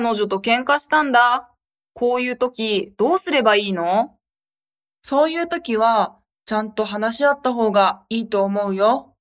彼女と喧嘩したんだ。こういう時、どうすればいいの？そういう時は、ちゃんと話し合った方がいいと思うよ。